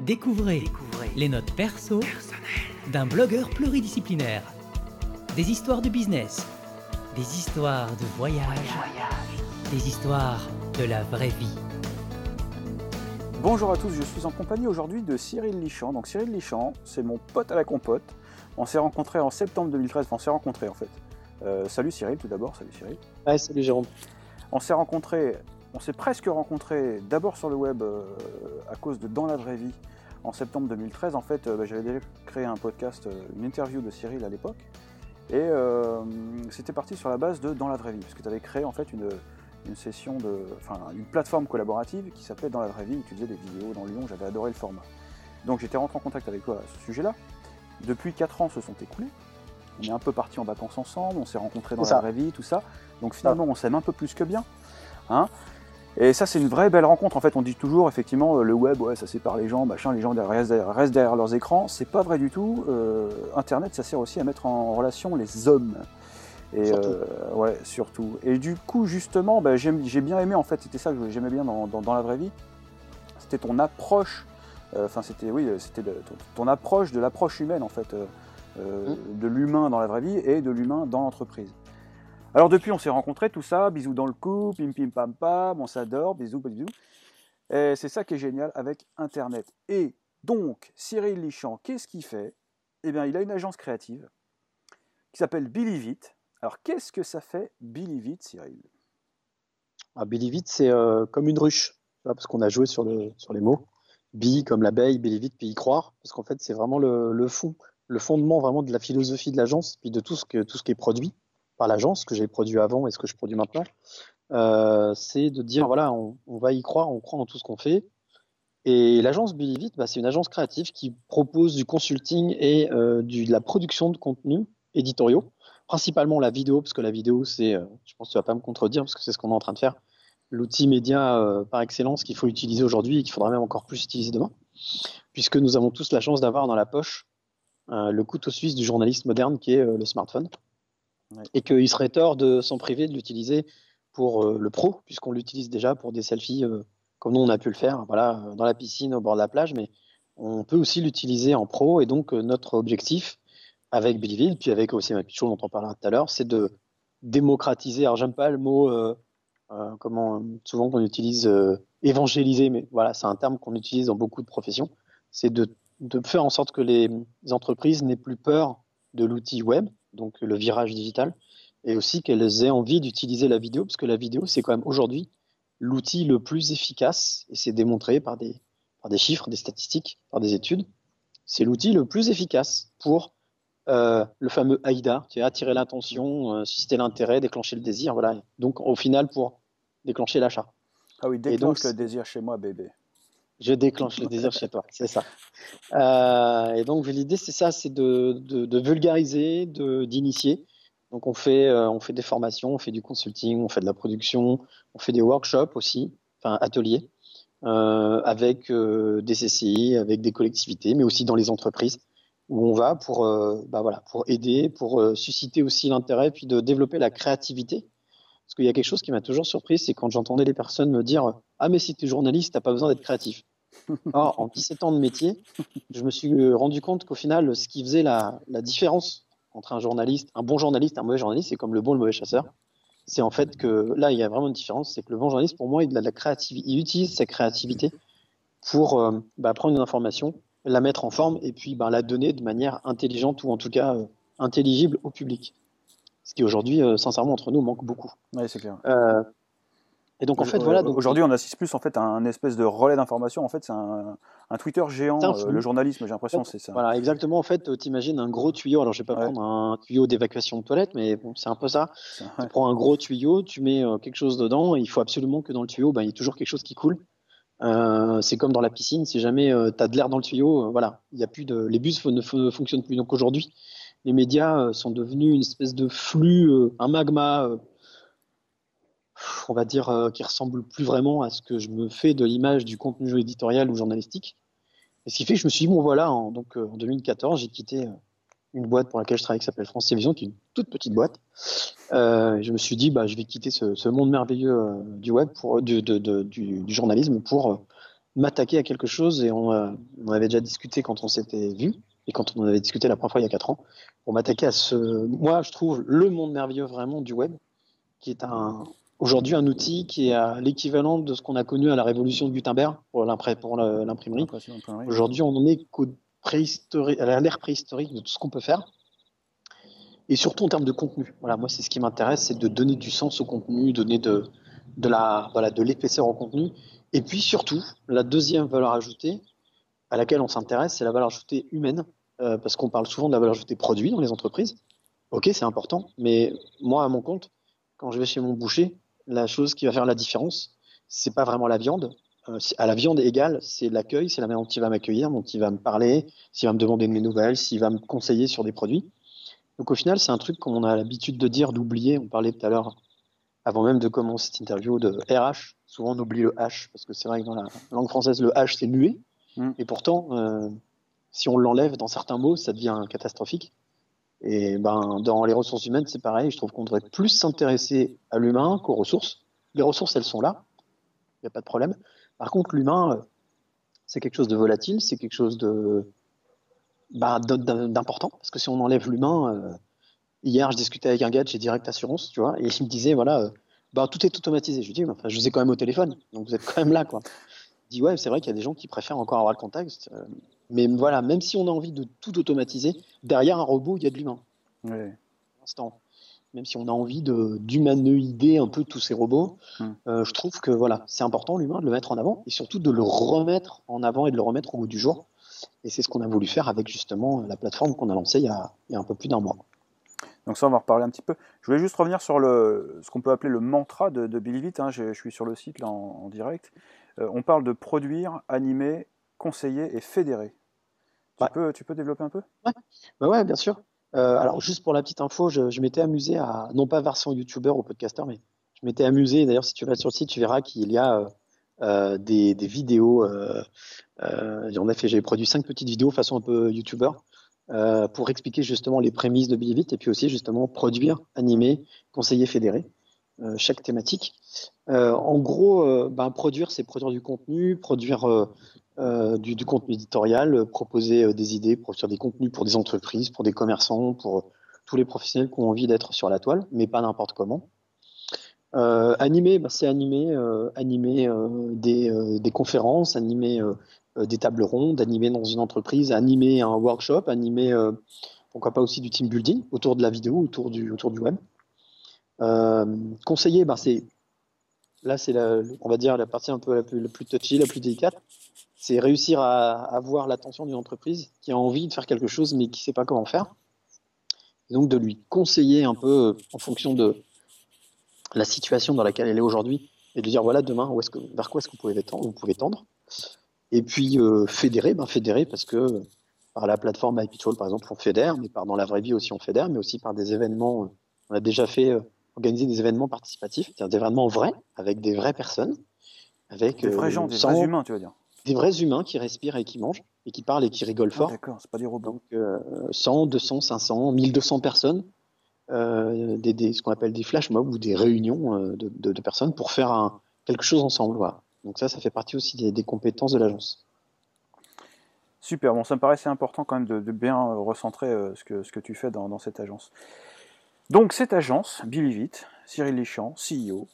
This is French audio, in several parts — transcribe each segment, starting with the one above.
Découvrez, les notes perso d'un blogueur pluridisciplinaire. Des histoires de business, des histoires de voyage, des histoires de la vraie vie. Bonjour à tous, je suis en compagnie aujourd'hui de Cyril Lichamp. Donc Cyril Lichamp, c'est mon pote à la compote. On s'est rencontrés en septembre 2013, enfin on s'est rencontrés en fait. Euh, salut Cyril tout d'abord, salut Cyril. Ouais, salut Jérôme. On s'est rencontrés, on s'est presque rencontrés d'abord sur le web euh, à cause de Dans la vraie vie en septembre 2013. En fait, euh, bah, j'avais déjà créé un podcast, euh, une interview de Cyril à l'époque. Et euh, c'était parti sur la base de Dans la vraie vie, parce que tu avais créé en fait une, une session de, enfin une plateforme collaborative qui s'appelait Dans la vraie vie, où tu faisais des vidéos dans Lyon, j'avais adoré le format. Donc j'étais rentré en contact avec toi à ce sujet-là. Depuis 4 ans se sont écoulés. On est un peu partis en vacances ensemble, on s'est rencontrés dans la vraie vie, tout ça. Donc finalement, on s'aime un peu plus que bien. Hein et ça, c'est une vraie belle rencontre. En fait, on dit toujours, effectivement, euh, le web, ouais, ça sépare les gens, machin, les gens restent derrière, restent derrière leurs écrans. C'est pas vrai du tout. Euh, Internet, ça sert aussi à mettre en relation les hommes. Et Surtout. euh, ouais, surtout. Et du coup, justement, bah, j'ai bien aimé, en fait, c'était ça que j'aimais bien dans, dans- dans la vraie vie. C'était ton approche, euh, enfin, c'était, oui, c'était de- ton, ton approche de l'approche humaine, en fait, euh, de l'humain dans la vraie vie et de l'humain dans l'entreprise. Alors depuis, on s'est rencontrés, tout ça, bisous dans le cou, pim pim pam pam, on s'adore, bisous, bisous. C'est ça qui est génial avec Internet. Et donc, Cyril Lichamp, qu'est-ce qu'il fait? Eh bien, il a une agence créative qui s'appelle Believe It. Alors, qu'est-ce que ça fait Believe It, Cyril? Ah, Believe It, c'est euh, comme une ruche, parce qu'on a joué sur, le, sur les mots. Be comme l'abeille, Believe It, puis y croire, parce qu'en fait, c'est vraiment le, le fond, le fondement vraiment de la philosophie de l'agence, puis de tout ce qui est produit par l'agence, ce que j'ai produit avant et ce que je produis maintenant. Euh, c'est de dire, voilà, on, va y croire, on croit en tout ce qu'on fait. Et l'agence Believe bah, c'est une agence créative qui propose du consulting et euh, de la production de contenus éditoriaux, principalement la vidéo, parce que la vidéo, c'est, euh, je pense que tu vas pas me contredire, parce que c'est ce qu'on est en train de faire, l'outil média par excellence qu'il faut utiliser aujourd'hui et qu'il faudra même encore plus utiliser demain, puisque nous avons tous la chance d'avoir dans la poche le couteau suisse du journaliste moderne qui est le smartphone. Et qu'il serait tort de s'en priver de l'utiliser pour euh, le pro, puisqu'on l'utilise déjà pour des selfies euh, comme nous on a pu le faire, voilà, euh, dans la piscine, au bord de la plage, mais on peut aussi l'utiliser en pro, et donc notre objectif avec Believe It, puis avec aussi ma Show dont on parlera tout à l'heure, c'est de démocratiser. Alors j'aime pas le mot comment souvent qu'on utilise évangéliser, mais voilà, c'est un terme qu'on utilise dans beaucoup de professions. C'est de, de faire en sorte que les entreprises n'aient plus peur de l'outil web, donc le virage digital, et aussi qu'elles aient envie d'utiliser la vidéo, parce que la vidéo, c'est quand même aujourd'hui l'outil le plus efficace, et c'est démontré par des, par des chiffres, des statistiques, par des études. C'est l'outil le plus efficace pour euh, le fameux AIDA, qui est attirer l'attention, euh, susciter l'intérêt, déclencher le désir. Voilà. Donc, au final, pour déclencher l'achat. Ah oui, donc, déclenche le c'est- désir chez moi, bébé. Je déclenche le désir chez toi, c'est ça. Euh, et donc l'idée c'est ça, c'est de, de, de vulgariser, de d'initier. Donc on fait euh, on fait des formations, on fait du consulting, on fait de la production, on fait des workshops aussi, enfin ateliers euh, avec euh, des CCI, avec des collectivités, mais aussi dans les entreprises où on va pour euh, bah voilà pour aider, pour euh, susciter aussi l'intérêt, puis de développer la créativité. Parce qu'il y a quelque chose qui m'a toujours surpris, c'est quand j'entendais les personnes me dire ah mais si tu es journaliste, t'as pas besoin d'être créatif. Or, en 17 ans de métier, je me suis euh, rendu compte qu'au final, ce qui faisait la, la différence entre un journaliste, un bon journaliste, et un mauvais journaliste, c'est comme le bon et le mauvais chasseur. C'est en fait que là, il y a vraiment une différence, c'est que le bon journaliste, pour moi, il a de la créativité, il utilise sa créativité pour euh, bah, prendre une information, la mettre en forme et puis bah, la donner de manière intelligente ou en tout cas euh, intelligible au public. Ce qui aujourd'hui, euh, sincèrement, entre nous, manque beaucoup. Oui, c'est clair. Euh, et donc en fait, voilà. Donc, Aujourd'hui, on assiste plus en fait à un espèce de relais d'information. En fait, c'est un, un Twitter géant. Un euh, le journalisme, j'ai l'impression, c'est ça. Voilà, exactement. En fait, tu imagines un gros tuyau. Alors, je vais pas Ouais. prendre un tuyau d'évacuation de toilette, mais bon, c'est un peu ça. Ouais. Tu prends un gros tuyau, tu mets euh, quelque chose dedans, et il faut absolument que dans le tuyau, ben, il y ait toujours quelque chose qui coule. Euh, c'est comme dans la piscine, si jamais tu as de l'air dans le tuyau, euh, voilà, il y a plus de, les bus ne, ne fonctionnent plus. Donc aujourd'hui, les médias euh, sont devenus une espèce de flux, euh, un magma, euh, on va dire, euh, qui ressemble plus vraiment à ce que je me fais de l'image du contenu éditorial ou journalistique. Et ce qui fait que je me suis dit, bon voilà, en, donc, euh, en 2014, j'ai quitté euh, une boîte pour laquelle je travaille qui s'appelle France Télévisions, qui est une toute petite boîte. Je me suis dit, bah, je vais quitter ce, monde merveilleux du web, pour, du, du, journalisme, pour m'attaquer à quelque chose et on, on, avait déjà discuté quand on s'était vu et quand on en avait discuté la première fois il y a 4 ans, pour m'attaquer à ce, moi je trouve le monde merveilleux vraiment du web, qui est un, aujourd'hui un outil qui est à l'équivalent de ce qu'on a connu à la révolution de Gutenberg pour l'imprimerie. Aujourd'hui, on en est à l'ère préhistorique de tout ce qu'on peut faire. Et surtout en termes de contenu. Voilà, moi, c'est ce qui m'intéresse, c'est de donner du sens au contenu, donner de, de la, voilà, de l'épaisseur au contenu. Et puis surtout, la deuxième valeur ajoutée à laquelle on s'intéresse, c'est la valeur ajoutée humaine, euh, parce qu'on parle souvent de la valeur ajoutée produit dans les entreprises. Ok, c'est important, mais moi, à mon compte, quand je vais chez mon boucher, la chose qui va faire la différence, c'est pas vraiment la viande. Euh, à la viande égale, c'est l'accueil, c'est la manière dont il va m'accueillir, dont il va me parler, s'il va me demander de mes nouvelles, s'il va me conseiller sur des produits. Donc au final, c'est un truc qu'on a l'habitude de dire, d'oublier. On parlait tout à l'heure, avant même de commencer cette interview, de RH. Souvent, on oublie le H, parce que c'est vrai que dans la langue française, le H, c'est muet. Mm. Et pourtant, euh, si on l'enlève dans certains mots, ça devient catastrophique. Et ben, dans les ressources humaines, c'est pareil. Je trouve qu'on devrait plus s'intéresser à l'humain qu'aux ressources. Les ressources, elles sont là. Il n'y a pas de problème. Par contre, l'humain, euh, c'est quelque chose de volatile, c'est quelque chose de bah, d'important. Parce que si on enlève l'humain, euh, hier, je discutais avec un gars de chez Direct Assurance, tu vois, et il me disait, voilà, euh, bah, tout est automatisé. Je lui dis, enfin, je vous ai quand même au téléphone, donc vous êtes quand même là, quoi. Il dit, ouais, c'est vrai qu'il y a des gens qui préfèrent encore avoir le contact. Mais voilà, même si on a envie de tout automatiser, derrière un robot, il y a de l'humain. Oui. L'instant. Même si on a envie d'humanoïder un peu tous ces robots, hum. euh, je trouve que voilà, c'est important l'humain de le mettre en avant et surtout de le remettre en avant et de le remettre au goût du jour. Et c'est ce qu'on a voulu faire avec justement la plateforme qu'on a lancée il y a, un peu plus d'un mois. Donc ça, on va reparler un petit peu. Je voulais juste revenir sur le, ce qu'on peut appeler le mantra de, de Billy Vite. Hein. Je, suis sur le site là en, direct. Euh, on parle de produire, animer, conseiller et fédérer. Tu, peux, tu peux développer un peu? Ouais. Bah ouais, bien sûr. Euh, alors, juste pour la petite info, je, m'étais amusé à, non pas version YouTuber ou podcaster, mais je m'étais amusé. D'ailleurs, si tu vas sur le site, tu verras qu'il y a euh, des, vidéos. Euh, en fait, j'ai produit cinq petites vidéos façon un peu YouTuber pour expliquer justement les prémices de Billy et puis aussi justement produire, animer, conseiller, fédérer. Chaque thématique. en gros, ben, produire, c'est produire du contenu, produire euh, du, contenu éditorial, euh, proposer euh, des idées, faire des contenus pour des entreprises, pour des commerçants, pour tous les professionnels qui ont envie d'être sur la toile, mais pas n'importe comment. animer, bah, c'est animer, animer des, des, conférences, animer des tables rondes, animer dans une entreprise, animer un workshop, animer pourquoi pas aussi du team building autour de la vidéo, autour du, autour du web. Conseiller, bah, c'est là c'est on va dire la partie un peu la plus, la touchy, la plus délicate c'est réussir à avoir l'attention d'une entreprise qui a envie de faire quelque chose mais qui ne sait pas comment faire. Et donc de lui conseiller un peu euh, en fonction de la situation dans laquelle elle est aujourd'hui et de dire voilà demain où est-ce que, vers quoi est-ce que vous pouvez tendre, vous pouvez tendre. Et puis euh, fédérer, ben fédérer parce que par la plateforme iPitchall par exemple on fédère, mais par dans la vraie vie aussi on fédère, mais aussi par des événements. Euh, on a déjà fait organiser des événements participatifs, c'est-à-dire des événements vrais avec des vraies personnes, avec des vrais gens, des vrais humains, tu veux dire des vrais humains qui respirent et qui mangent et qui parlent et qui rigolent ah, fort. D'accord, c'est pas des robots. Donc 100, 200, 500, 1200 personnes, euh, des, ce qu'on appelle des flash mobs ou des réunions euh, de, personnes pour faire un, quelque chose ensemble. Donc ça, ça fait partie aussi des, compétences de l'agence. Super, bon, ça me paraissait important quand même de, bien recentrer euh, ce, que, ce que tu fais dans, dans cette agence. Donc cette agence, Billy Vite, Cyril Lichamp, CEO,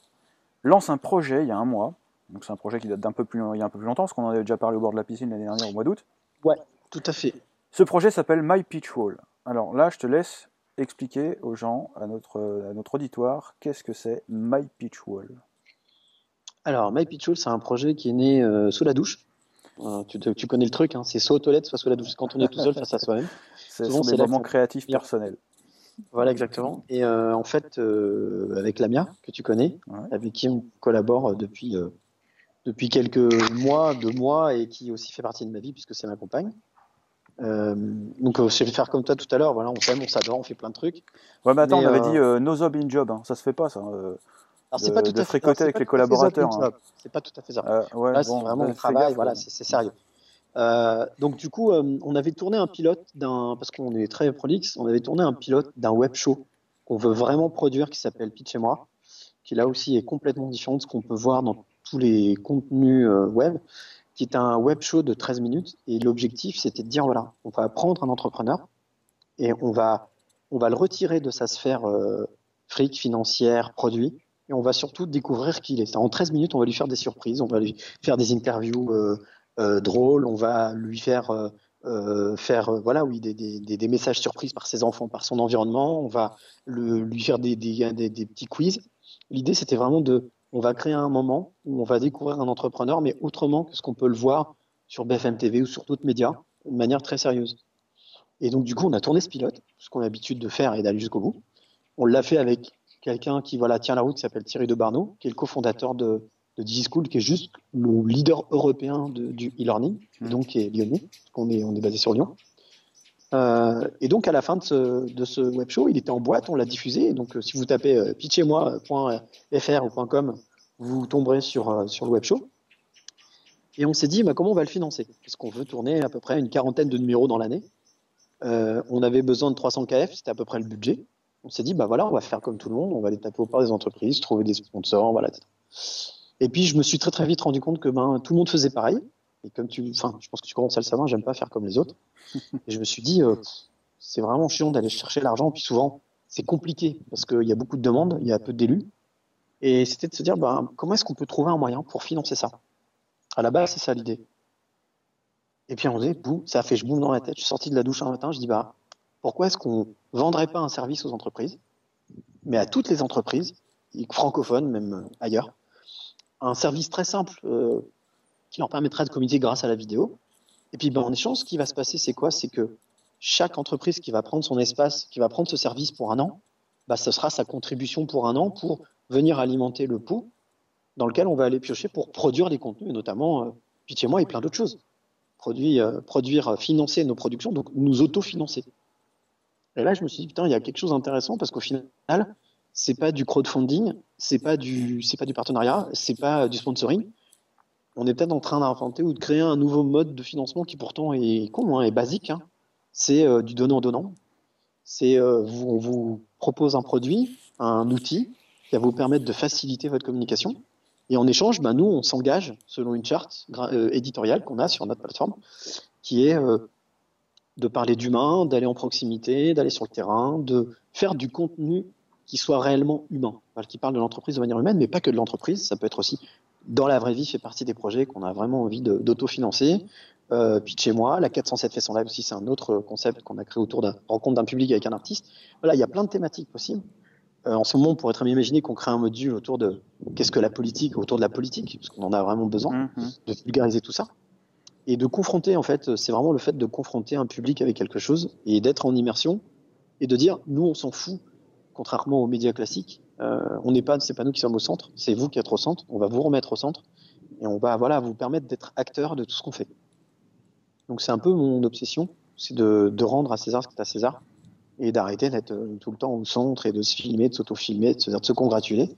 lance un projet il y a un mois donc c'est un projet qui date d'un peu plus, il y a un peu plus longtemps, parce qu'on en avait déjà parlé au bord de la piscine l'année dernière au mois d'août. Ouais, tout à fait. Ce projet s'appelle My Pitch Wall. Alors là, je te laisse expliquer aux gens, à notre, à notre auditoire, qu'est-ce que c'est My Pitch Wall. Alors, My Pitch Wall, c'est un projet qui est né euh, sous la douche. Euh, tu, connais le truc, hein, c'est soit aux toilettes, soit sous la douche. Quand on est tout seul face à soi-même. C'est des moments créatifs personnels. Voilà, exactement. Et euh, en fait, avec Lamia, que tu connais, avec qui on collabore depuis depuis quelques mois, deux mois, et qui aussi fait partie de ma vie puisque c'est ma compagne. Euh, donc euh, je vais faire comme toi tout à l'heure, voilà, on s'aime, on s'adore, on fait plein de trucs. Ouais, mais attends, on avait dit euh, no job in job, hein. ça se fait pas ça. Alors c'est pas tout à fait fricoter avec les collaborateurs. Hein. C'est pas tout à fait ça. Ouais, Là, c'est vraiment le travail, voilà, c'est sérieux. Donc du coup, on avait tourné un pilote d'un, parce qu'on est très prolixe, on avait tourné un pilote d'un web show qu'on veut vraiment produire qui s'appelle Pitch et moi, qui là aussi est complètement différent de ce qu'on peut voir dans tous les contenus euh, web. qui est un web show de 13 minutes. Et l'objectif, c'était de dire voilà, on va prendre un entrepreneur et on va, on va le retirer de sa sphère euh, fric, financière, produit. Et on va surtout découvrir qui il est. En 13 minutes, on va lui faire des surprises, on va lui faire des interviews euh, euh, drôles, on va lui faire faire voilà oui des, des, des, messages surprises par ses enfants, par son environnement. On va le, lui faire des, des petits quiz. L'idée c'était vraiment de on va créer un moment où on va découvrir un entrepreneur, mais autrement que ce qu'on peut le voir sur BFM TV ou sur d'autres médias, de manière très sérieuse. Et donc, du coup, on a tourné ce pilote, ce qu'on a l'habitude de faire et d'aller jusqu'au bout. On l'a fait avec quelqu'un qui voilà, tient la route, qui s'appelle Thierry de Barneau, qui est le cofondateur de, de DigiSchool, qui est juste le leader européen du e-learning, mmh. donc qui est lyonnais, on est, on est basé sur Lyon. Euh, et donc, à la fin de ce, de ce, web show, il était en boîte, on l'a diffusé. Donc, euh, si vous tapez euh, pitchez-moi.fr ou .com, vous tomberez sur, sur le web show. Et on s'est dit, bah, comment on va le financer? Parce qu'on veut tourner à peu près une quarantaine de numéros dans l'année. on avait besoin de 300 KF, c'était à peu près le budget. On s'est dit, bah voilà, on va faire comme tout le monde, on va aller taper au pas des entreprises, trouver des sponsors, voilà. Et puis, je me suis très très vite rendu compte que ben, tout le monde faisait pareil. Et comme tu, enfin, je pense que tu commences à le savoir, j'aime pas faire comme les autres. Et je me suis dit, euh, c'est vraiment chiant d'aller chercher l'argent. Puis souvent, c'est compliqué parce qu'il y a beaucoup de demandes, il y a peu d'élus. Et c'était de se dire, bah, comment est-ce qu'on peut trouver un moyen pour financer ça? À la base, c'est ça l'idée. Et puis on dit, boum, ça a fait je boum dans la tête. Je suis sorti de la douche un matin, je dis, bah, pourquoi est-ce qu'on vendrait pas un service aux entreprises, mais à toutes les entreprises, francophones, même ailleurs, un service très simple, euh, qui leur permettra de communiquer grâce à la vidéo. Et puis, ben, en échange, ce qui va se passer, c'est quoi? C'est que chaque entreprise qui va prendre son espace, qui va prendre ce service pour un an, bah, ce sera sa contribution pour un an pour venir alimenter le pot dans lequel on va aller piocher pour produire des contenus, et notamment, euh, chez moi et plein d'autres choses. Produire, euh, euh, financer nos productions, donc nous autofinancer. Et là, je me suis dit, putain, il y a quelque chose d'intéressant parce qu'au final, c'est pas du crowdfunding, c'est pas du, c'est pas du partenariat, c'est pas du sponsoring, on est peut-être en train d'inventer ou de créer un nouveau mode de financement qui pourtant est con, hein, est basique. Hein. C'est euh, du donnant-donnant. C'est euh, on vous propose un produit, un outil qui va vous permettre de faciliter votre communication. Et en échange, ben, nous, on s'engage selon une charte euh, éditoriale qu'on a sur notre plateforme, qui est de parler d'humain, d'aller en proximité, d'aller sur le terrain, de faire du contenu qui soit réellement humain, qui parle de l'entreprise de manière humaine, mais pas que de l'entreprise, ça peut être aussi dans la vraie vie, fait partie des projets qu'on a vraiment envie d'autofinancer. Euh, puis chez moi, la 407 fait son live aussi, c'est un autre concept qu'on a créé autour d'un rencontre d'un public avec un artiste. Voilà, il y a plein de thématiques possibles. Euh, en ce moment, on pourrait très bien imaginer qu'on crée un module autour de qu'est-ce que la politique, autour de la politique, parce qu'on en a vraiment besoin, mm-hmm. de vulgariser tout ça. Et de confronter, en fait, c'est vraiment le fait de confronter un public avec quelque chose et d'être en immersion et de dire, nous, on s'en fout, contrairement aux médias classiques, euh, on n'est pas, c'est pas nous qui sommes au centre, c'est vous qui êtes au centre. On va vous remettre au centre et on va voilà vous permettre d'être acteur de tout ce qu'on fait. Donc c'est un peu mon obsession, c'est de, rendre à César ce qui est à César et d'arrêter d'être euh, tout le temps au centre et de se filmer, de s'auto-filmer, de se, de se congratuler.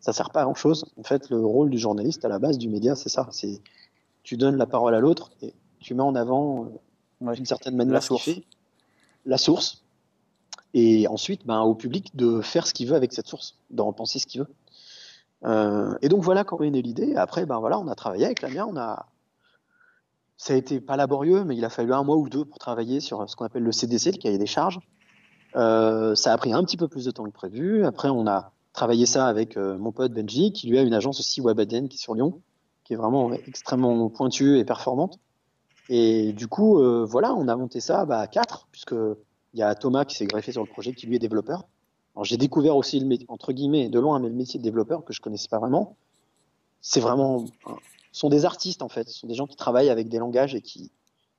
Ça sert pas à grand chose. En fait, le rôle du journaliste à la base du média, c'est ça. C'est tu donnes la parole à l'autre et tu mets en avant euh, d'une certaine manière la source. la source et ensuite ben, au public de faire ce qu'il veut avec cette source, d'en penser ce qu'il veut. Euh, et donc voilà quand est l'idée. Après, ben voilà, on a travaillé avec la mienne, on a ça a été pas laborieux, mais il a fallu un mois ou deux pour travailler sur ce qu'on appelle le CDC, le cahier des charges. Euh, ça a pris un petit peu plus de temps que prévu. Après, on a travaillé ça avec euh, mon pote Benji, qui lui a une agence aussi WebADN qui est sur Lyon, qui est vraiment extrêmement pointue et performante. Et du coup, voilà, on a monté ça bah, à quatre, puisque il y a Thomas qui s'est greffé sur le projet, qui lui est développeur. Alors j'ai découvert aussi, le entre guillemets, de loin, mais le métier de développeur que je connaissais pas vraiment. C'est vraiment, sont des artistes en fait, ce sont des gens qui travaillent avec des langages et qui,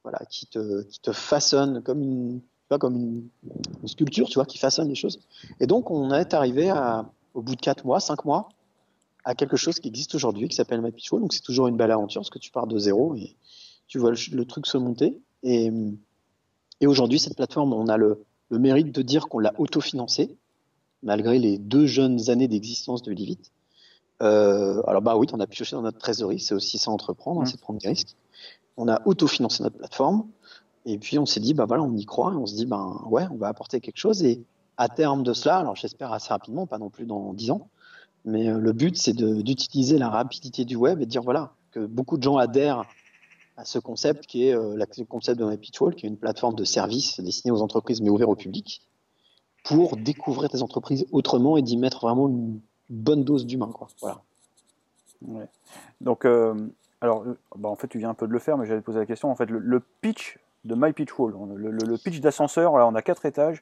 voilà, qui te, qui te façonnent comme une, comme une, sculpture, tu vois, qui façonnent les choses. Et donc on est arrivé à, au bout de 4 mois, 5 mois, à quelque chose qui existe aujourd'hui, qui s'appelle MyPitchWall. Donc c'est toujours une belle aventure parce que tu pars de zéro et tu vois le, le truc se monter. Et et aujourd'hui, cette plateforme, on a le, mérite de dire qu'on l'a autofinancée, malgré les deux jeunes années d'existence de Livit. Euh, alors bah oui, on a pioché dans notre trésorerie, c'est aussi ça entreprendre, hein, mmh. c'est prendre des risques. On a autofinancé notre plateforme, et puis on s'est dit bah voilà, on y croit, on se dit ben ouais, on va apporter quelque chose, et à terme de cela, alors j'espère assez rapidement, pas non plus dans dix ans, mais euh, le but c'est d'utiliser la rapidité du web et de dire voilà que beaucoup de gens adhèrent à ce concept qui est euh, le concept de MyPitchWall, qui est une plateforme de service destinée aux entreprises mais ouverte au public, pour découvrir tes entreprises autrement et d'y mettre vraiment une bonne dose d'humain. Voilà. Donc, euh, alors, bah, en fait, tu viens un peu de le faire, mais j'allais te poser la question. En fait, le, pitch de MyPitchWall, le, le pitch d'ascenseur, là, on a quatre étages.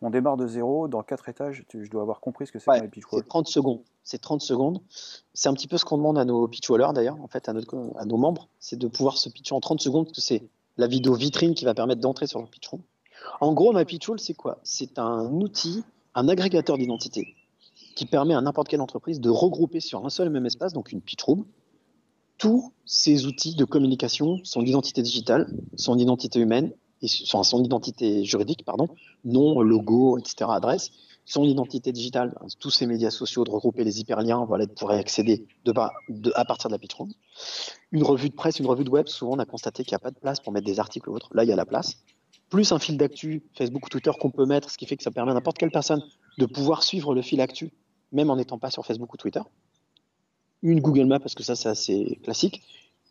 On démarre de zéro, dans quatre étages, je dois avoir compris ce que c'est ouais, C'est 30 secondes. C'est 30 secondes. C'est un petit peu ce qu'on demande à nos pitchwallers d'ailleurs, en fait, à, à nos membres, c'est de pouvoir se pitcher en 30 secondes, parce que c'est la vidéo vitrine qui va permettre d'entrer sur le pitchroom. En gros, ma pitchwall, c'est quoi? C'est un outil, un agrégateur d'identité qui permet à n'importe quelle entreprise de regrouper sur un seul et même espace, donc une pitchroom, tous ces outils de communication, son identité digitale, son identité humaine son, identité juridique, pardon, nom, logo, etc., adresse, son identité digitale, tous ces médias sociaux, de regrouper les hyperliens, voilà, de pouvoir accéder de, de, à partir de la Pitchroom. Une revue de presse, une revue de web, souvent on a constaté qu'il n'y a pas de place pour mettre des articles ou autres. Là, il y a la place. Plus un fil d'actu, Facebook ou Twitter qu'on peut mettre, ce qui fait que ça permet à n'importe quelle personne de pouvoir suivre le fil actu, même en n'étant pas sur Facebook ou Twitter. Une Google Map, parce que ça, c'est assez classique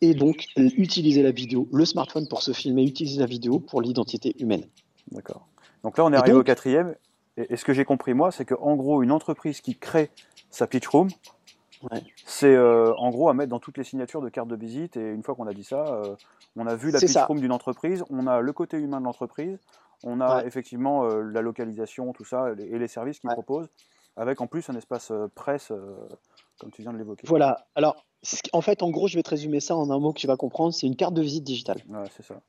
et donc utiliser la vidéo, le smartphone pour se filmer, utiliser la vidéo pour l'identité humaine. D'accord. Donc là, on est arrivé au quatrième. Et, ce que j'ai compris, moi, c'est qu'en gros, une entreprise qui crée sa pitch room, c'est euh, en gros à mettre dans toutes les signatures de carte de visite. Et une fois qu'on a dit ça, euh, on a vu la pitch room d'une entreprise, on a le côté humain de l'entreprise, on a effectivement euh, la localisation, tout ça, et les services qu'ils proposent, avec en plus un espace presse, comme tu viens de l'évoquer. Voilà. Alors, en fait, en gros, je vais te résumer ça en un mot que tu vas comprendre. C'est une carte de visite digitale. Ouais, c'est ça.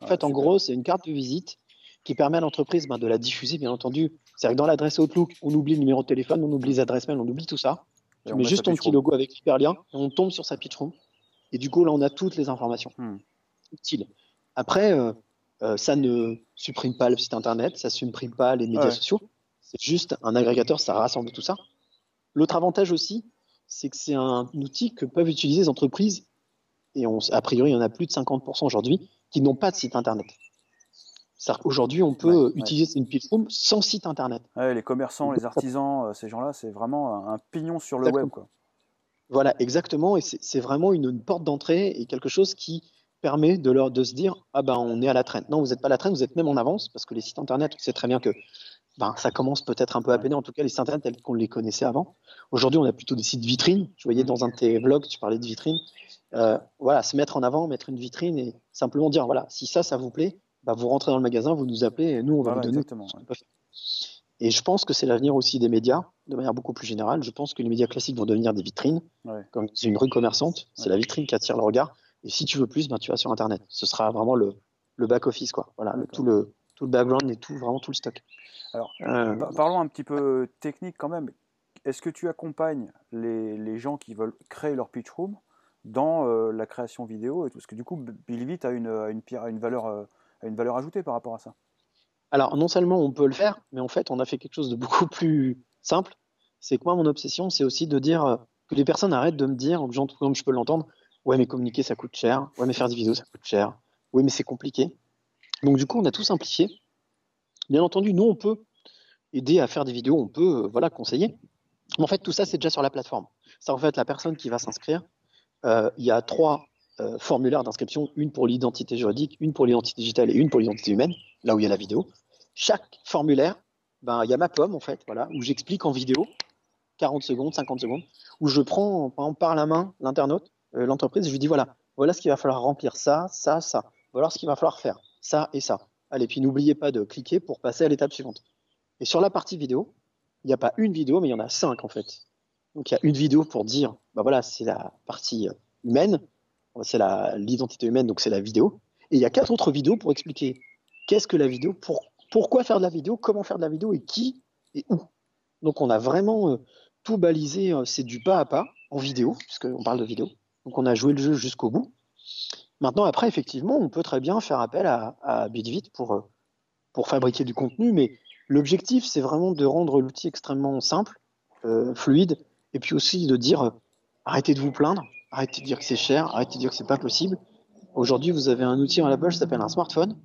En fait, en gros, c'est une carte de visite qui permet à l'entreprise ben, de la diffuser, bien entendu. C'est-à-dire que dans l'adresse Outlook, on oublie le numéro de téléphone, on oublie les adresses mail, on oublie tout ça. tu mets juste ton petit logo avec super lien, et on tombe sur sa pitchroom. Et du coup, là, on a toutes les informations hmm. utiles. Après, euh, euh, ça ne supprime pas le site internet, ça ne supprime pas les médias sociaux. C'est juste un agrégateur, ça rassemble tout ça. L'autre avantage aussi, c'est que c'est un outil que peuvent utiliser les entreprises, et on, a priori, il y en a plus de 50% aujourd'hui, qui n'ont pas de site internet. Aujourd'hui, on peut utiliser une pitchroom sans site internet. les commerçants, les artisans, euh, ces gens-là, c'est vraiment un pignon sur le web. Quoi. Voilà, exactement. Et c'est vraiment une, porte d'entrée et quelque chose qui permet de leur de se dire ah ben on est à la traîne. Non, vous n'êtes pas à la traîne, vous êtes même en avance parce que les sites internet, on sait très bien que ben, ça commence peut-être un peu à peiner. En tout cas, les sites internet tels qu'on les connaissait avant. Aujourd'hui, on a plutôt des sites vitrines. Je voyais dans un de tes vlogs, tu parlais de vitrine. Euh, voilà, se mettre en avant, mettre une vitrine et simplement dire voilà, si ça, ça vous plaît, bah, vous rentrez dans le magasin, vous nous appelez et nous, on va vous donner. Et je pense que c'est l'avenir aussi des médias, de manière beaucoup plus générale. Je pense que les médias classiques vont devenir des vitrines. Comme c'est une rue commerçante, c'est la vitrine qui attire le regard. Et si tu veux plus, ben, tu vas sur Internet. Ce sera vraiment le, le back-office, quoi. Voilà, tout, le, tout le background et tout, vraiment tout le stock. Alors, euh, parlons un petit peu technique quand même. Est-ce que tu accompagnes les, les, gens qui veulent créer leur pitch room dans euh, la création vidéo et tout? Parce que du coup, Billy a une, une, une valeur euh, une valeur ajoutée par rapport à ça. Alors, non seulement on peut le faire, mais en fait, on a fait quelque chose de beaucoup plus simple. C'est que moi, mon obsession, c'est aussi de dire que les personnes arrêtent de me dire, comme je peux l'entendre, ouais, mais communiquer, ça coûte cher. Ouais, mais faire des vidéos, ça coûte cher. Oui, mais c'est compliqué. Donc, du coup, on a tout simplifié. Bien entendu, nous, on peut aider à faire des vidéos, on peut euh, voilà, conseiller. Mais en fait, tout ça, c'est déjà sur la plateforme. C'est en fait la personne qui va s'inscrire. Euh, il y a trois euh, formulaire d'inscription, une pour l'identité juridique, une pour l'identité digitale et une pour l'identité humaine, là où il y a la vidéo. Chaque formulaire, ben, il y a ma pomme, en fait, voilà, où j'explique en vidéo, 40 secondes, 50 secondes, où je prends par, la main l'internaute, l'entreprise, et je lui dis voilà, voilà ce qu'il va falloir remplir, ça, ça, ça. Voilà ce qu'il va falloir faire, ça et ça. Allez, puis n'oubliez pas de cliquer pour passer à l'étape suivante. Et sur la partie vidéo, il n'y a pas une vidéo, mais il y en a cinq en fait. Donc il y a une vidéo pour dire, bah voilà, c'est la partie euh, humaine, c'est l'identité humaine, donc c'est la vidéo. Et il y a quatre autres vidéos pour expliquer qu'est-ce que la vidéo, pourquoi faire de la vidéo, comment faire de la vidéo et qui et où. Donc on a vraiment euh, tout balisé, euh, c'est du pas à pas en vidéo, puisqu'on parle de vidéo. Donc on a joué le jeu jusqu'au bout. Maintenant, après, effectivement, on peut très bien faire appel à, à Bitvit pour, euh, pour fabriquer du contenu, mais l'objectif, c'est vraiment de rendre l'outil extrêmement simple, fluide, et puis aussi de dire arrêtez de vous plaindre, arrêtez de dire que c'est cher, arrêtez de dire que c'est pas possible. Aujourd'hui, vous avez un outil à la poche qui s'appelle un smartphone.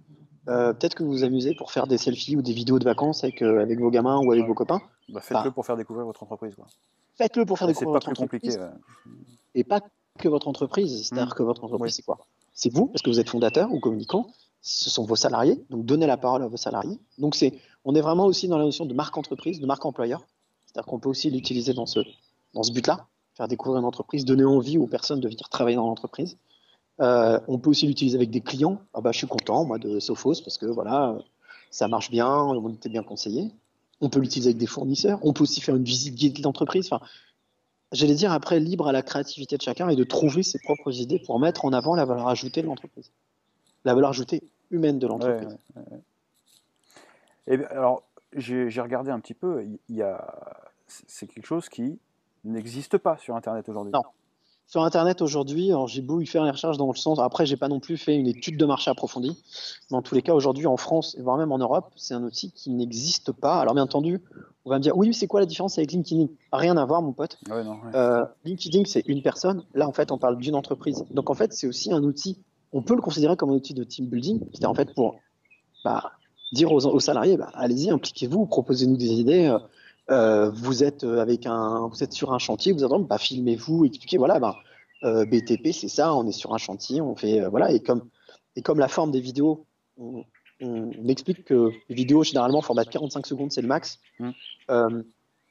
Euh, peut-être que vous vous amusez pour faire des selfies ou des vidéos de vacances avec, euh, avec vos gamins ou avec vos copains. Bah, faites-le pour faire découvrir votre entreprise. Faites-le pour faire découvrir votre entreprise. Compliqué, Et pas que votre entreprise, c'est-à-dire mmh. que votre entreprise, c'est quoi? C'est vous, parce que vous êtes fondateur ou communicant, ce sont vos salariés, donc donnez la parole à vos salariés. Donc c'est, on est vraiment aussi dans la notion de marque entreprise, de marque employeur. C'est-à-dire qu'on peut aussi l'utiliser dans ce, dans ce but-là, faire découvrir une entreprise, donner envie aux personnes de venir travailler dans l'entreprise. Euh, on peut aussi l'utiliser avec des clients. Ah bah, je suis content, moi, de Sophos, parce que voilà, ça marche bien, on était bien conseillé. On peut l'utiliser avec des fournisseurs. On peut aussi faire une visite guide de l'entreprise. Enfin, j'allais dire après, libre à la créativité de chacun et de trouver ses propres idées pour mettre en avant la valeur ajoutée de l'entreprise. La valeur ajoutée humaine de l'entreprise. Eh alors, j'ai regardé un petit peu, il y a, c'est quelque chose qui n'existe pas sur Internet aujourd'hui. Non, sur Internet aujourd'hui, j'ai beau y faire les recherches dans le sens. Après, j'ai pas non plus fait une étude de marché approfondie. Mais en tous les cas, aujourd'hui, en France, voire même en Europe, c'est un outil qui n'existe pas. Alors, bien entendu, on va me dire, oui, mais c'est quoi la différence avec LinkedIn? Rien à voir, mon pote. Euh, LinkedIn, c'est une personne. Là, en fait, on parle d'une entreprise. Donc, en fait, c'est aussi un outil. On peut le considérer comme un outil de team building. C'est en fait pour bah, dire aux, salariés, bah, allez-y, impliquez-vous, proposez-nous des idées. Euh, euh, vous êtes euh, avec un, vous êtes sur un chantier, vous attendez, bah, filmez-vous, expliquez, voilà, bah, euh, BTP, c'est ça, on est sur un chantier, on fait, voilà, et comme, et comme la forme des vidéos, on, explique que les vidéos, généralement, format de 45 secondes, c'est le max. Mmh.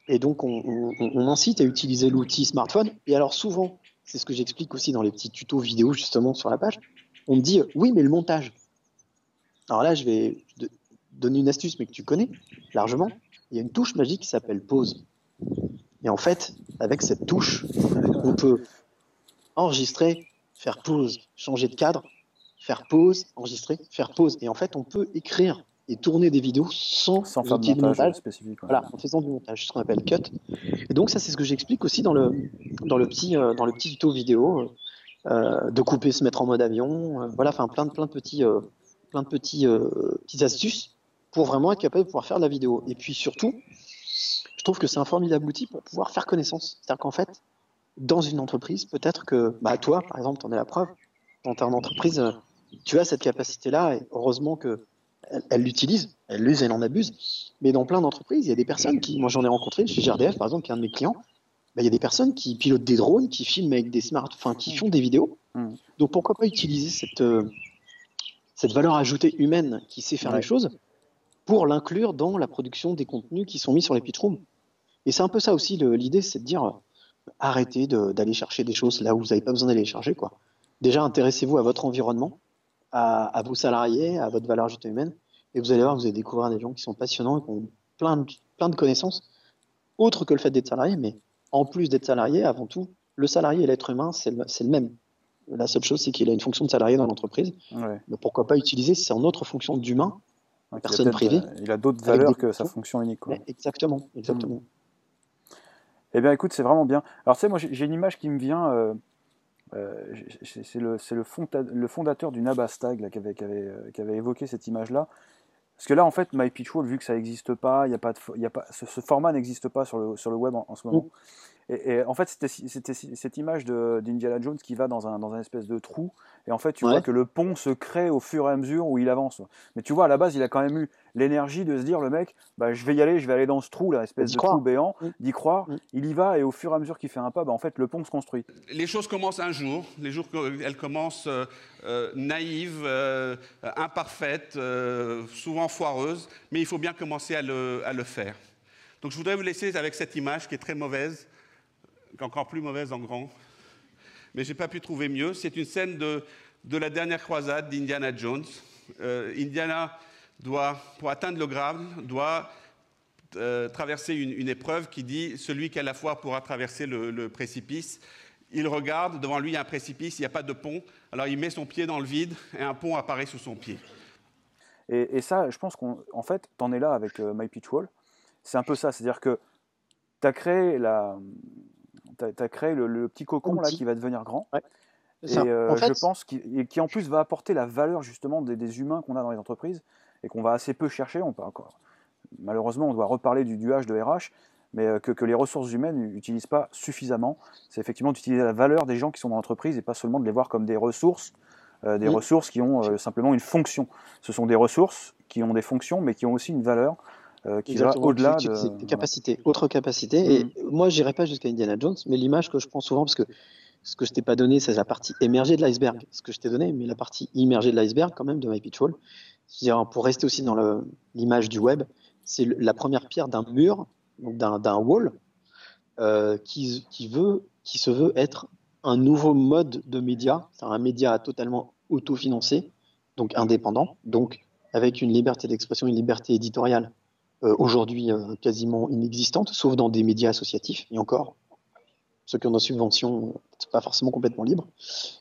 et donc, on, incite à utiliser l'outil smartphone. Et alors, souvent, c'est ce que j'explique aussi dans les petits tutos vidéo, justement, sur la page, on me dit, oui, mais le montage. Alors là, je vais donner une astuce, mais que tu connais largement il y a une touche magique qui s'appelle pause. Et en fait, avec cette touche, on peut enregistrer, faire pause, changer de cadre, faire pause, enregistrer, faire pause. Et en fait, on peut écrire et tourner des vidéos sans, sans faire de montage, spécifique. Voilà, en faisant du montage, ce qu'on appelle cut. Et donc ça, c'est ce que j'explique aussi dans le dans le petit euh, dans le petit tuto vidéo euh, de couper, se mettre en mode avion. Euh, voilà, enfin plein de plein de petits plein de petits petites astuces pour vraiment être capable de pouvoir faire de la vidéo. Et puis surtout, je trouve que c'est un formidable outil pour pouvoir faire connaissance. C'est-à-dire qu'en fait, dans une entreprise, peut-être que bah, toi, par exemple, tu en es la preuve. Dans ta entreprise, tu as cette capacité-là et heureusement que elle l'utilise, elle l'use, elle en abuse. Mais dans plein d'entreprises, il y a des personnes qui, moi j'en ai rencontré chez GRDF par exemple, qui est un de mes clients, bah, il y a des personnes qui pilotent des drones, qui filment avec des smartphones, qui font des vidéos. Mmh. Donc pourquoi pas utiliser cette, euh, cette valeur ajoutée humaine qui sait faire les choses pour l'inclure dans la production des contenus qui sont mis sur les pitchrooms. Et c'est un peu ça aussi l'idée, c'est de dire euh, arrêtez d'aller chercher des choses là où vous n'avez pas besoin d'aller les chercher. Quoi. Déjà, intéressez-vous à votre environnement, à, vos salariés, à votre valeur ajoutée humaine, et vous allez voir, vous allez découvrir des gens qui sont passionnants et qui ont plein de, plein de connaissances, autres que le fait d'être salarié, mais en plus d'être salarié, avant tout, le salarié et l'être humain, c'est le, le, même. La seule chose, c'est qu'il a une fonction de salarié dans l'entreprise. Mais pourquoi pas utiliser c'est en autre fonction d'humain personne privée. Euh, il a d'autres valeurs que sa fonction unique. Exactement, exactement. Hmm. Eh bien, écoute, c'est vraiment bien. Alors, tu sais, moi, j'ai une image qui me vient. Euh, euh, c'est le, le, fondateur du Nabastag là, qui, avait, qui, avait, qui, avait, évoqué cette image-là. Parce que là, en fait, MyPitchWall, vu que ça n'existe pas, y a pas, de, y a pas ce, format n'existe pas sur le, sur le web en, ce moment. Hmm. Et, en fait, c'était cette image d'Indiana Jones qui va dans un, dans un espèce de trou. Et en fait, tu vois que le pont se crée au fur et à mesure où il avance. Mais tu vois, à la base, il a quand même eu l'énergie de se dire, le mec, bah, je vais y aller, je vais aller dans ce trou, là, espèce de trou béant, d'y croire. Il y va et au fur et à mesure qu'il fait un pas, bah, en fait, le pont se construit. Les choses commencent un jour. Les jours elles commencent euh, euh, naïves, euh, imparfaites, souvent foireuses. Mais il faut bien commencer à le, à le faire. Donc je voudrais vous laisser avec cette image qui est très mauvaise encore plus mauvaise en grand. Mais je n'ai pas pu trouver mieux. C'est une scène de, de, la dernière croisade d'Indiana Jones. Euh, Indiana doit, pour atteindre le Graal, doit euh, traverser une, épreuve qui dit celui qui a la foi pourra traverser le, précipice. Il regarde, devant lui il y a un précipice, il n'y a pas de pont. Alors il met son pied dans le vide et un pont apparaît sous son pied. Et, ça, je pense qu'en fait, tu en es là avec euh, My Pitch Wall. C'est un peu ça, c'est-à-dire que tu as créé la, tu as, créé le, petit cocon là, qui va devenir grand. Et euh, je pense qui, qui en plus va apporter la valeur justement des, humains qu'on a dans les entreprises et qu'on va assez peu chercher. On peut encore, malheureusement, on doit reparler du duage de RH, mais euh, que, les ressources humaines n'utilisent pas suffisamment. C'est effectivement d'utiliser la valeur des gens qui sont dans l'entreprise et pas seulement de les voir comme des ressources, euh, des ressources qui ont simplement une fonction. Ce sont des ressources qui ont des fonctions, mais qui ont aussi une valeur euh, qui va au-delà de capacités, autre capacité. Et mm. moi, j'irai pas jusqu'à Indiana Jones, mais l'image que je prends souvent, parce que Ce que je t'ai pas donné, c'est la partie émergée de l'iceberg. Ce que je t'ai donné, mais la partie immergée de l'iceberg, quand même, de MyPitchWall. C'est-à-dire, pour rester aussi dans l'image du web, c'est la première pierre d'un mur, d'un wall, euh, qui, qui, veut, qui se veut être un nouveau mode de média, c'est un média totalement autofinancé, donc indépendant, donc avec une liberté d'expression, une liberté éditoriale aujourd'hui euh, quasiment inexistante, sauf dans des médias associatifs, et encore, ceux qui ont des subventions, c'est pas forcément complètement libre.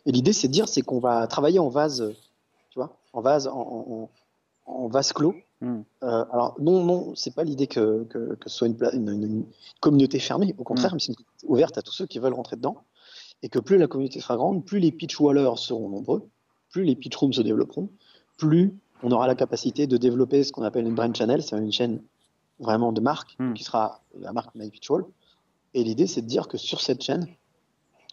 Et l'idée, c'est de dire, c'est qu'on va travailler en vase, tu vois, en vase, en, en, vase clos. Hmm. Euh, alors non, non, c'est pas l'idée que, que, que, ce soit une, une, communauté fermée, au contraire, hmm. mais c'est une communauté ouverte à tous ceux qui veulent rentrer dedans. Et que plus la communauté sera grande, plus les pitch wallers seront nombreux, plus les pitch rooms se développeront, plus on aura la capacité de développer ce qu'on appelle une brand channel, c'est une chaîne vraiment de marque hmm. qui sera la marque MyPitchWall. Et l'idée, c'est de dire que sur cette chaîne,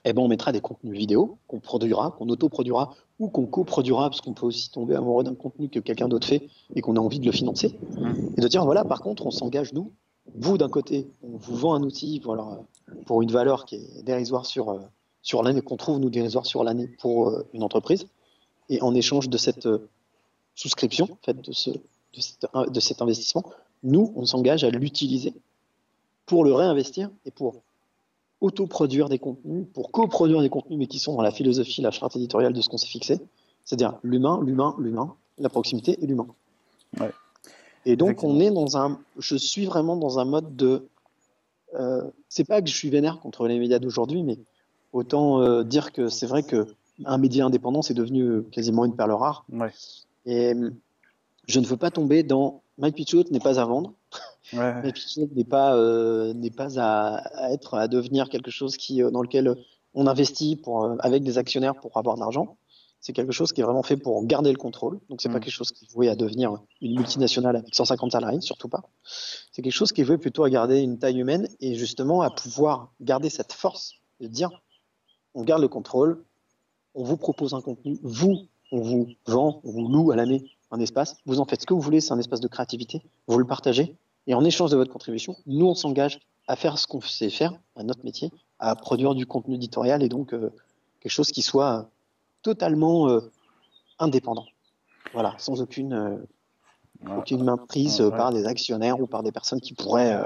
eh ben, on mettra des contenus vidéo qu'on produira, qu'on autoproduira ou qu'on coproduira, parce qu'on peut aussi tomber amoureux d'un contenu que quelqu'un d'autre fait et qu'on a envie de le financer. Hmm. Et de dire, voilà, par contre, on s'engage, nous, vous d'un côté, on vous vend un outil voilà, pour une valeur qui est dérisoire sur, euh, sur l'année, qu'on trouve, nous, dérisoire sur l'année pour euh, une entreprise. Et en échange de cette euh, souscription, en fait, de, ce, de, cet investissement, nous, on s'engage à l'utiliser pour le réinvestir et pour autoproduire des contenus, pour coproduire des contenus, mais qui sont dans la philosophie, la charte éditoriale de ce qu'on s'est fixé, c'est-à-dire l'humain, l'humain, l'humain, la proximité et l'humain. Et donc, on est dans un. Je suis vraiment dans un mode de. Euh, c'est pas que je suis vénère contre les médias d'aujourd'hui, mais autant euh, dire que c'est vrai que un média indépendant, c'est devenu quasiment une perle rare. Et je ne veux pas tomber dans My n'est pas à vendre. Ouais. n'est pas euh, n'est pas à, être à devenir quelque chose qui euh, dans lequel on investit pour euh, avec des actionnaires pour avoir de l'argent. C'est quelque chose qui est vraiment fait pour garder le contrôle. Donc c'est pas mm. quelque chose qui est voué à devenir une multinationale avec 150 salariés, surtout pas. C'est quelque chose qui est voué plutôt à garder une taille humaine et justement à pouvoir garder cette force de dire on garde le contrôle, on vous propose un contenu, vous on vous vend, on vous loue à l'année un espace, vous en faites ce que vous voulez, c'est un espace de créativité, vous le partagez, et en échange de votre contribution, nous, on s'engage à faire ce qu'on sait faire, à notre métier, à produire du contenu éditorial et donc euh, quelque chose qui soit totalement euh, indépendant. Voilà, sans aucune, euh, aucune main prise par des actionnaires ou par des personnes qui pourraient.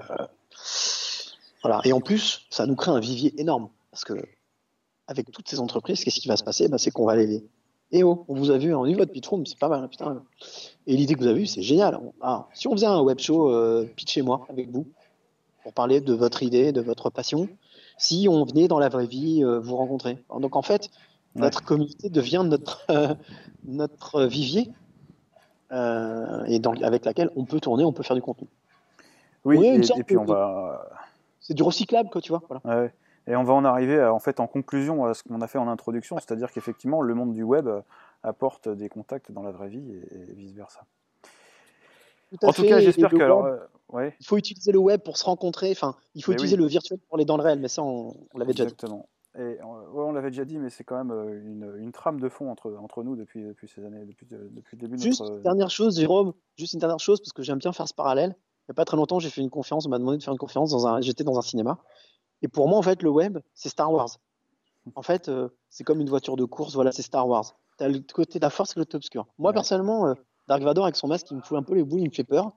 voilà. Et en plus, ça nous crée un vivier énorme. Parce que, avec toutes ces entreprises, qu'est-ce qui va se passer? Bah, C'est qu'on va les, et oh, on vous a vu, on dit votre pitchroom, c'est pas mal, putain. Et l'idée que vous avez eue, c'est génial. Ah, si on faisait un web show euh, pitchez-moi avec vous, pour parler de votre idée, de votre passion, si on venait dans la vraie vie euh, vous rencontrer. Donc en fait, notre communauté devient notre, notre vivier euh, et avec laquelle on peut tourner, on peut faire du contenu. Oui, et, puis on va. C'est du recyclable, quoi, tu vois. Voilà. Ouais. Et on va en arriver en fait en conclusion à ce qu'on a fait en introduction, c'est-à-dire qu'effectivement le monde du web euh, apporte des contacts dans la vraie vie et, vice versa. en tout cas, j'espère que alors, euh, il faut utiliser le web pour se rencontrer. Enfin, il faut utiliser le virtuel pour aller dans le réel, mais ça, on, l'avait déjà dit. Exactement. Et on l'avait déjà dit, mais c'est quand même euh, une, une, trame de fond entre, entre nous depuis, depuis ces années, depuis, depuis le début de Juste une dernière chose, Jérôme, juste une dernière chose, parce que j'aime bien faire ce parallèle. Il n'y a pas très longtemps, j'ai fait une conférence, on m'a demandé de faire une conférence dans un, j'étais dans un cinéma, et pour moi, en fait, le web, c'est Star Wars. En fait, euh, c'est comme une voiture de course, voilà, c'est Star Wars. Tu as le côté de la force et le côté obscur. Moi, personnellement, euh, Dark Vador avec son masque, il me fout un peu les boules, il me fait peur.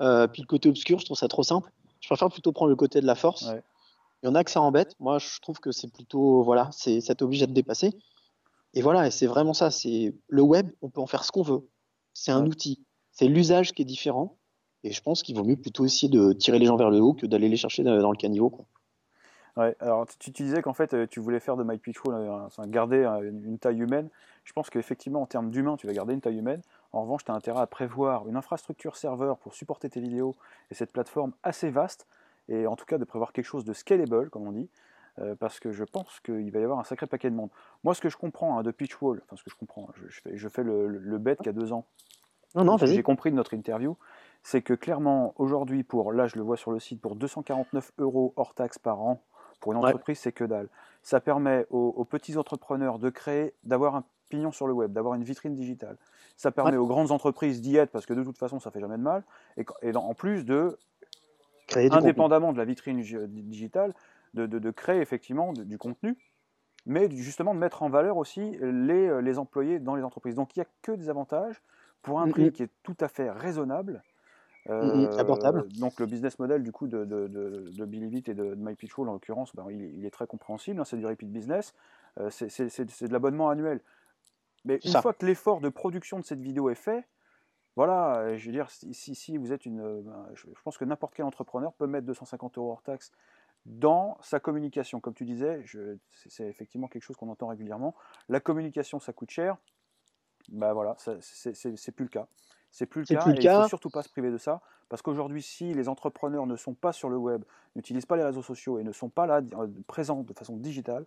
Euh, puis le côté obscur, je trouve ça trop simple. Je préfère plutôt prendre le côté de la force. Il y en a que ça embête. Moi, je trouve que c'est plutôt, voilà, ça t'oblige à te dépasser. Et voilà, et c'est vraiment ça. C'est le web, on peut en faire ce qu'on veut. C'est un outil. C'est l'usage qui est différent. Et je pense qu'il vaut mieux plutôt essayer de tirer les gens vers le haut que d'aller les chercher dans le caniveau. Quoi. Ouais, alors tu, disais qu'en fait euh, tu voulais faire de My euh, garder euh, une, taille humaine. Je pense qu'effectivement en termes d'humain tu vas garder une taille humaine. En revanche, tu as intérêt à prévoir une infrastructure serveur pour supporter tes vidéos et cette plateforme assez vaste, et en tout cas de prévoir quelque chose de scalable, comme on dit, parce que je pense qu'il va y avoir un sacré paquet de monde. Moi, ce que je comprends hein, de Pitchwall, enfin ce que je comprends, je, fais, je fais, le, le bête qu'il y a deux ans. Non, non, J'ai compris de notre interview, c'est que clairement, aujourd'hui, pour, là je le vois sur le site, pour 249 euros hors taxe par an, pour une entreprise, c'est que dalle. Ça permet aux, petits entrepreneurs de créer, d'avoir un pignon sur le web, d'avoir une vitrine digitale. Ça permet aux grandes entreprises d'y être parce que de toute façon, ça fait jamais de mal. Et, en plus de, créer indépendamment de la vitrine digitale, de, créer effectivement du contenu mais justement de mettre en valeur aussi les, les employés dans les entreprises. Donc il n'y a que des avantages pour un Mm, prix mm. qui est tout à fait raisonnable. Mm, mm, Euh, abordable. donc le business model du coup de, de, de, de Believe It et de, MyPitchroll en l'occurrence, ben, il, est- il est très compréhensible, hein, c'est du repeat business, euh, c'est- de l'abonnement annuel. Mais une ça. fois que l'effort de production de cette vidéo est fait, voilà, euh, je veux dire, si, vous êtes une... ben, je, je pense que n'importe quel entrepreneur peut mettre 250 euros hors taxe dans sa communication. Comme tu disais, c'est effectivement quelque chose qu'on entend régulièrement. La communication, ça coûte cher. Bah voilà, c'est plus le cas. C'est plus le cas plus le et il faut surtout pas se priver de ça. Parce qu'aujourd'hui, si les entrepreneurs ne sont pas sur le web, n'utilisent pas les réseaux sociaux et ne sont pas là euh, présents de façon digitale,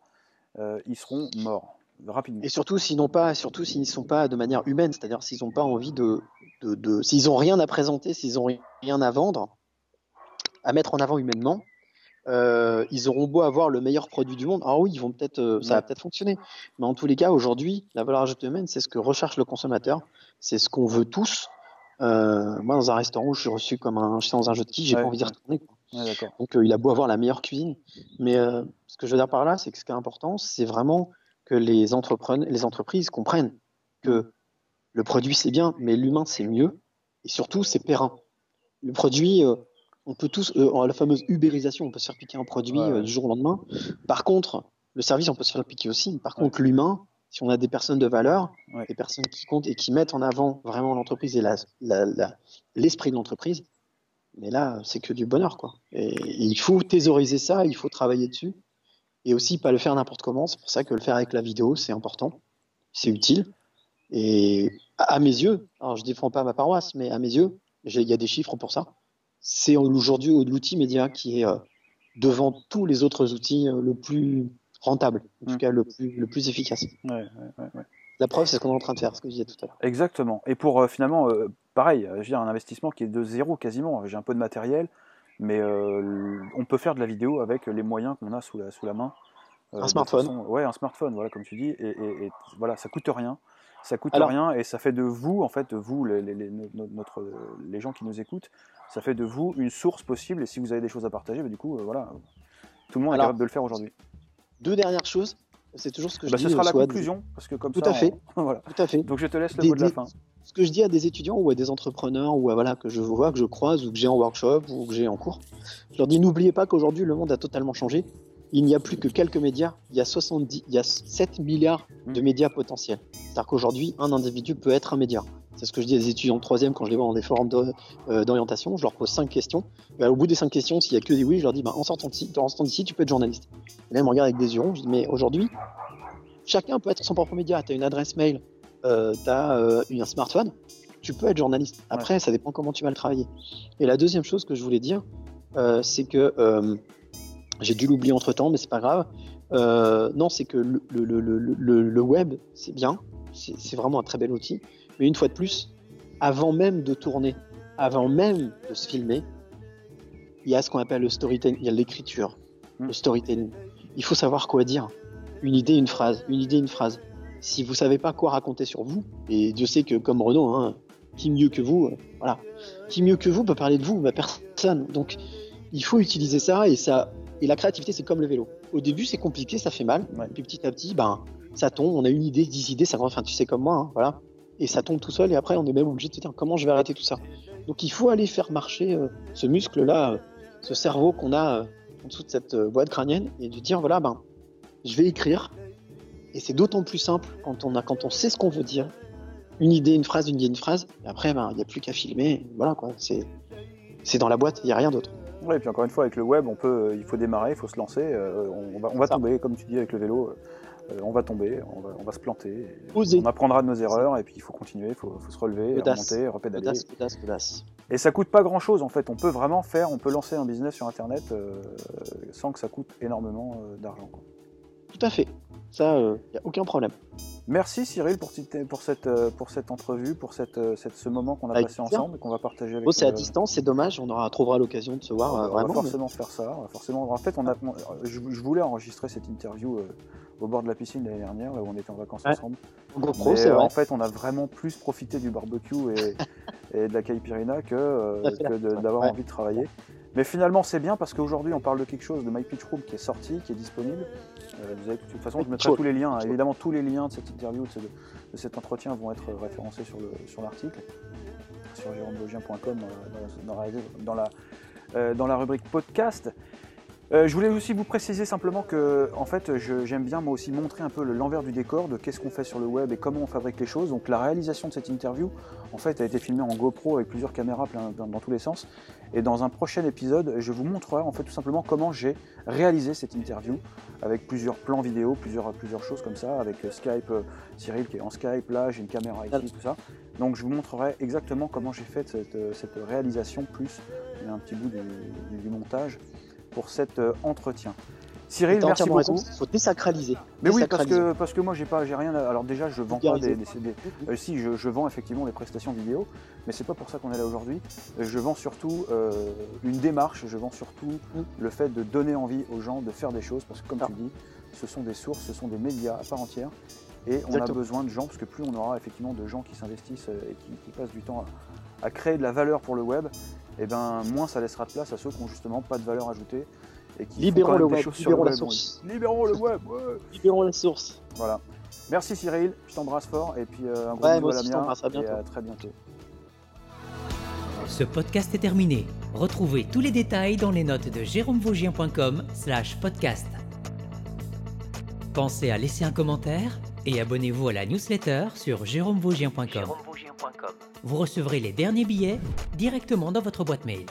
euh, ils seront morts rapidement. Et surtout s'ils n'ont pas, surtout s'ils ne sont pas de manière humaine, c'est-à-dire s'ils n'ont pas envie de, de, de- s'ils n'ont rien à présenter, s'ils n'ont rien à vendre, à mettre en avant humainement, euh, ils auront beau avoir le meilleur produit du monde. Alors oui, ils vont peut-être, euh, ça va peut-être fonctionner, mais en tous les cas, aujourd'hui, la valeur ajoutée humaine, c'est ce que recherche le consommateur, c'est ce qu'on veut tous. Euh, moi, dans un restaurant où je suis reçu comme un chien dans un jeu de qui, j'ai Ouais, pas envie d'y retourner. quoi. Ouais, d'accord. Donc euh, il a beau avoir la meilleure cuisine. Mais euh, ce que je veux dire par là, c'est que ce qui est important, c'est vraiment que les, entreprises comprennent que le produit c'est bien, mais l'humain c'est mieux. Et surtout, c'est périn. Le produit, euh, on peut tous, euh, la fameuse ubérisation, on peut se faire piquer un produit Ouais, du jour au lendemain. Par contre, le service, on peut se faire piquer aussi. Par contre, l'humain, si on a des personnes de valeur, Ouais. des personnes qui comptent et qui mettent en avant vraiment l'entreprise et la- la- la- l'esprit de l'entreprise, mais là, c'est que du bonheur, quoi. Et, il faut thésauriser ça, il faut travailler dessus. Et aussi, pas le faire n'importe comment. C'est pour ça que le faire avec la vidéo, c'est important. C'est utile. Et à, mes yeux, alors je défends pas ma paroisse, mais à mes yeux, il y a des chiffres pour ça. C'est aujourd'hui l'outil média qui est euh, devant tous les autres outils euh, le plus rentable, en tout Mm. cas le plus, le plus efficace. Ouais, ouais, ouais, ouais. La preuve, c'est ce qu'on est en train de faire, ce que je disais tout à l'heure. Exactement. Et pour euh, finalement, euh, pareil, euh, je veux dire, un investissement qui est de zéro quasiment. J'ai un peu de matériel, mais euh, on peut faire de la vidéo avec les moyens qu'on a sous la, sous la main. Un smartphone. façon- ouais, un smartphone, voilà, comme tu dis. Et, et- et voilà, ça coûte rien. Ça coûte Alors- rien et ça fait de vous, en fait, vous, les, les- les- no- notre, les gens qui nous écoutent, ça fait de vous une source possible. Et si vous avez des choses à partager, bah, du coup, voilà, tout le monde est Alors, capable de le faire aujourd'hui. Deux dernières choses, c'est toujours ce que je Bah, dis. ce sera la soit- conclusion, parce que comme Tout ça, à fait. on- voilà. Tout à fait. Donc je te laisse le Des- mot de la des- fin. ce que je dis à des étudiants ou à des entrepreneurs ou à, voilà, que je vois, que je croise ou que j'ai en workshop ou que j'ai en cours, je leur dis n'oubliez pas qu'aujourd'hui le monde a totalement changé. Il n'y a plus que quelques médias, il y a 70, il y a 7 milliards de Mm. médias potentiels. C'est-à-dire qu'aujourd'hui, un individu peut être un média. C'est ce que je dis à des étudiants de troisième quand je les vois dans des forums euh, d'orientation. Je leur pose cinq questions. Et au bout des cinq questions, s'il n'y a que des oui, je leur dis bah, en sortant d'ici, tu peux être journaliste. Et là, ils me regardent avec des yeux ronds. Je dis mais aujourd'hui, chacun peut être son propre média. Tu as une adresse mail, euh, tu as un smartphone, tu peux être journaliste. Après, ça dépend comment tu vas le travailler. Et la deuxième chose que je voulais dire, euh, c'est que euh, j'ai dû l'oublier entre temps, mais c'est pas grave. Euh, non, c'est que le, le, le, le, web, c'est bien, c'est vraiment un très bel outil. Mais une fois de plus, avant même de tourner, avant même de se filmer, il y a ce qu'on appelle le storytelling, il y a l'écriture, Mm. le storytelling. Il faut savoir quoi dire. Une idée, une phrase, une idée, une phrase. Si vous savez pas quoi raconter sur vous, et Dieu sait que comme Renaud, hein, qui mieux que vous, euh, voilà, qui mieux que vous peut parler de vous, bah, personne. Donc, il faut utiliser ça et ça. Et la créativité, c'est comme le vélo. Au début, c'est compliqué, ça fait mal. Ouais. Puis petit à petit, ben, ça tombe. On a une idée, dix idées, ça va. Enfin, tu sais comme moi, hein, voilà. Et ça tombe tout seul. Et après, on est même obligé de se dire comment je vais arrêter tout ça? Donc, il faut aller faire marcher euh, ce muscle-là, euh, ce cerveau qu'on a euh, en dessous de cette boîte crânienne, et de dire voilà, ben, je vais écrire. Et c'est d'autant plus simple quand on a, quand on sait ce qu'on veut dire. Une idée, une phrase, une idée, une phrase. Et après, ben, il n'y a plus qu'à filmer. Voilà quoi. C'est, c'est dans la boîte. Il n'y a rien d'autre. Ouais, et puis encore une fois, avec le web, on peut, euh, il faut démarrer, il faut se lancer. euh, on, va, on va tomber, comme tu dis avec le vélo, euh, on va tomber, on va, on va se planter. Oser. On apprendra de nos erreurs et puis il faut continuer, il faut, faut se relever, remonter, repédaler. Et ça coûte pas grand chose en fait. On peut vraiment faire, on peut lancer un business sur internet euh, sans que ça coûte énormément euh, d'argent. Tout à fait. Ça, il n'y a aucun problème. Merci Cyril pour, cette- pour, cette, pour cette entrevue, pour cette, cette- ce moment qu'on a Avec passé plaisir. ensemble et qu'on va partager avec Bon, c'est à distance, c'est dommage. On aura, trouvera l'occasion de se voir on euh, va- on va mais- forcément faire ça. forcément. En fait, on a, on- je, je voulais enregistrer cette interview euh, au bord de la piscine l'année dernière, là où on était en vacances Ouais. ensemble. En GoPro, Mais, vrai. en fait, on a vraiment plus profité du barbecue et, et de la caipirina que, euh, que d'avoir Ouais. envie de travailler. Mais finalement, c'est bien parce qu'aujourd'hui, on parle de quelque chose de My Pitch Room qui est sorti, qui est disponible. Euh, vous avez, de toute façon, je mettrai tous les liens. hein. Évidemment, tous les liens de cette interview, de, ce- de cet entretien vont être référencés sur le- sur l'article, sur euh, dans, la- dans la, euh, dans la rubrique podcast. Euh, je voulais aussi vous préciser simplement que, en fait, j'aime bien moi aussi montrer un peu le- l'envers du décor de qu'est-ce qu'on fait sur le web et comment on fabrique les choses. Donc la réalisation de cette interview, en fait, a été filmée en GoPro avec plusieurs caméras plein- dans, tous les sens. Et dans un prochain épisode, je vous montrerai en fait tout simplement comment j'ai réalisé cette interview avec plusieurs plans vidéo, plusieurs, plusieurs choses comme ça, avec Skype, euh, Cyril qui est en Skype, là j'ai une caméra ici, tout ça. Donc je vous montrerai exactement comment j'ai fait cette, cette réalisation, plus un petit bout du montage pour cet euh, entretien. Cyril, merci raison, beaucoup. Il faut désacraliser. Mais oui, parce que, parce que moi, j'ai pas, j'ai rien. à- Alors déjà, je vends pas des, Vulgariser. des- des- euh, si, je, je vends effectivement des prestations vidéo, mais c'est pas pour ça qu'on est là aujourd'hui. Je vends surtout euh, une démarche. Je vends surtout Mm. le fait de donner envie aux gens de faire des choses, parce que comme Ah. tu dis, ce sont des sources, ce sont des médias à part entière, et on a besoin de gens, parce que plus on aura effectivement de gens qui s'investissent et qui, qui passent du temps à, à créer de la valeur pour le web, et ben moins ça laissera de place à ceux qui n'ont justement pas de valeur ajoutée. Et qui Libérons le des web, choses sur libérons le la web. source. Libérons le web, ouais. Libérons la source. Voilà. Merci Cyril, je t'embrasse fort et puis euh, un gros Ouais, bisou à et à très bientôt. Ce podcast est terminé. Retrouvez tous les détails dans les notes de jérômevaugien.com slash podcast. Pensez à laisser un commentaire et abonnez-vous à la newsletter sur jérômevaugien.com. Vous recevrez les derniers billets directement dans votre boîte mail.